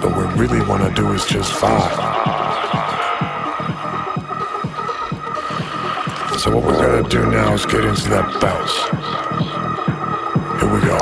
But what we really want to do is just fire. So what we're gonna do now is get into that bounce. Here we go.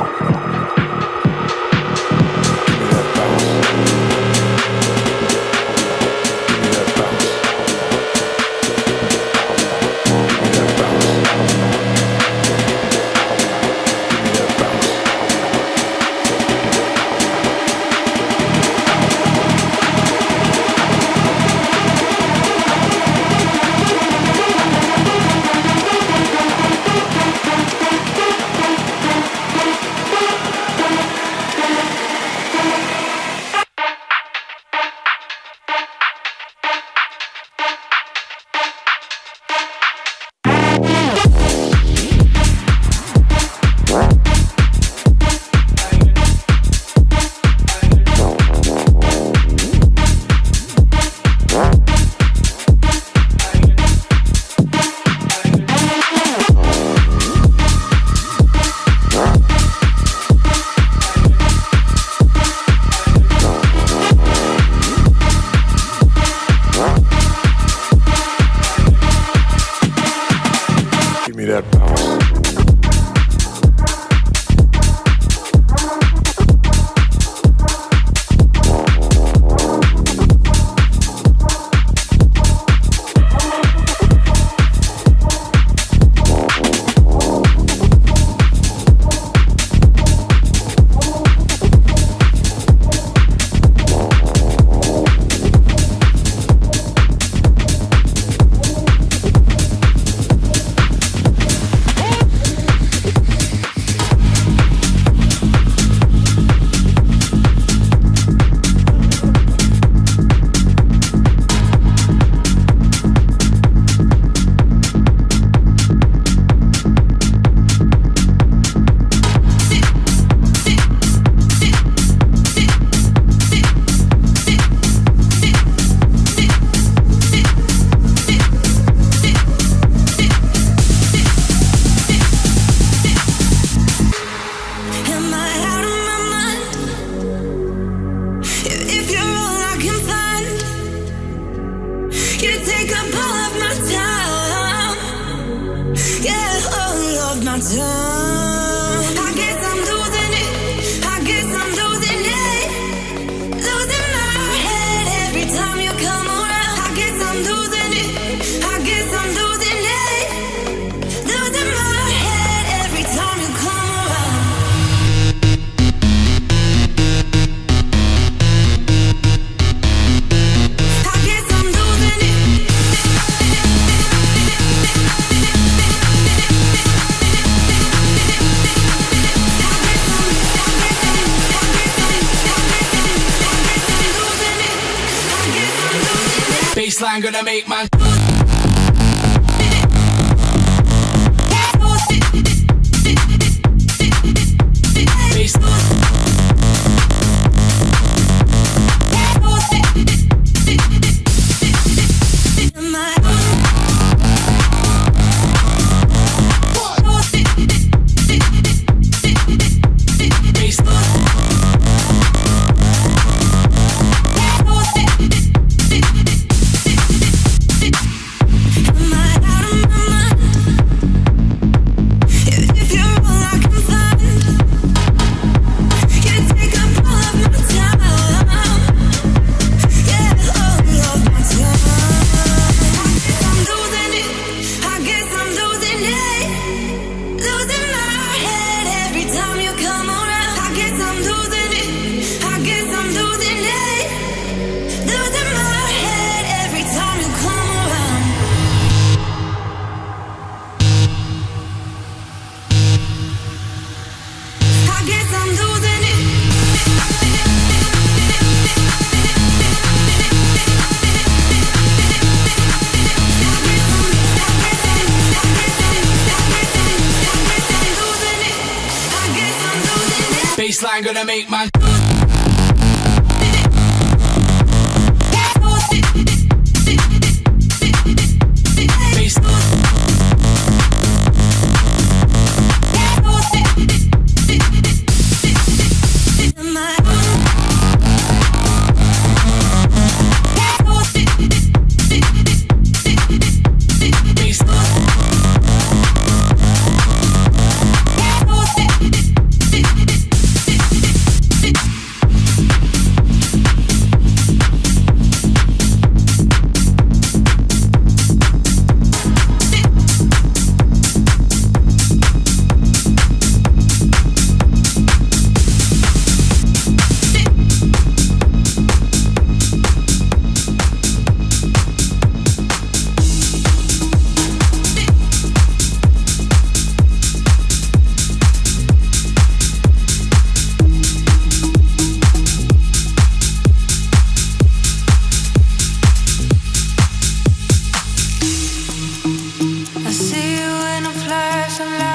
alive.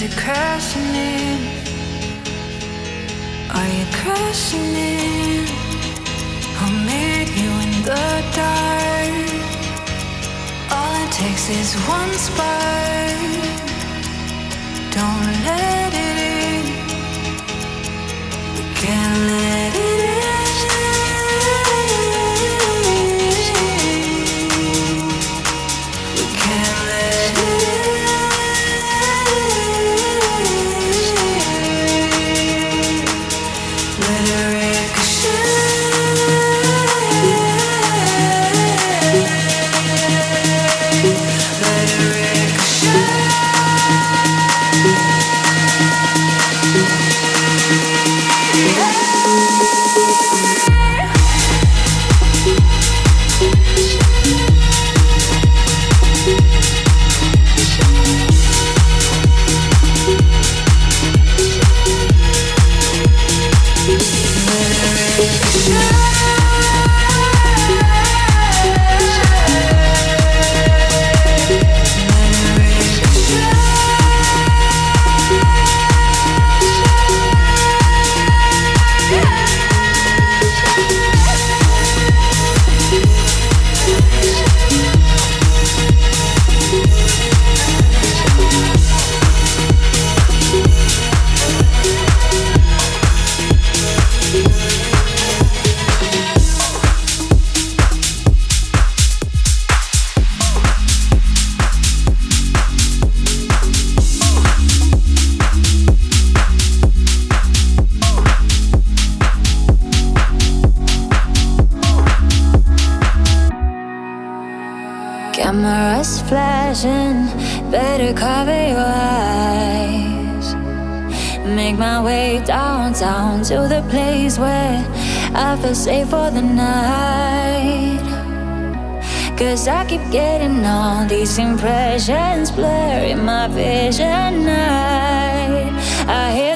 Is it crashing in? Are you crashing in? Who made you in the dark? All it takes is one spark. Don't let it in. You can't let it Say to the place where I feel safe for the night. 'Cause I keep getting all these impressions blur in my vision. I, I hear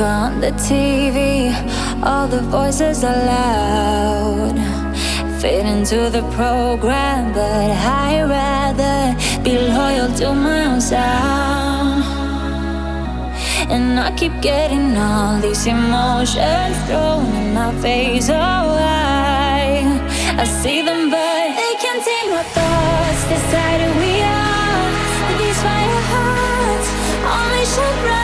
On the TV, all the voices are loud. Fit into the program, but I'd rather be loyal to my own sound. And I keep getting all these emotions thrown in my face. Oh, I, I see them, but they can't take my thoughts. Decided we are these fire hearts, only shine brighter,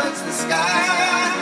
touch the sky.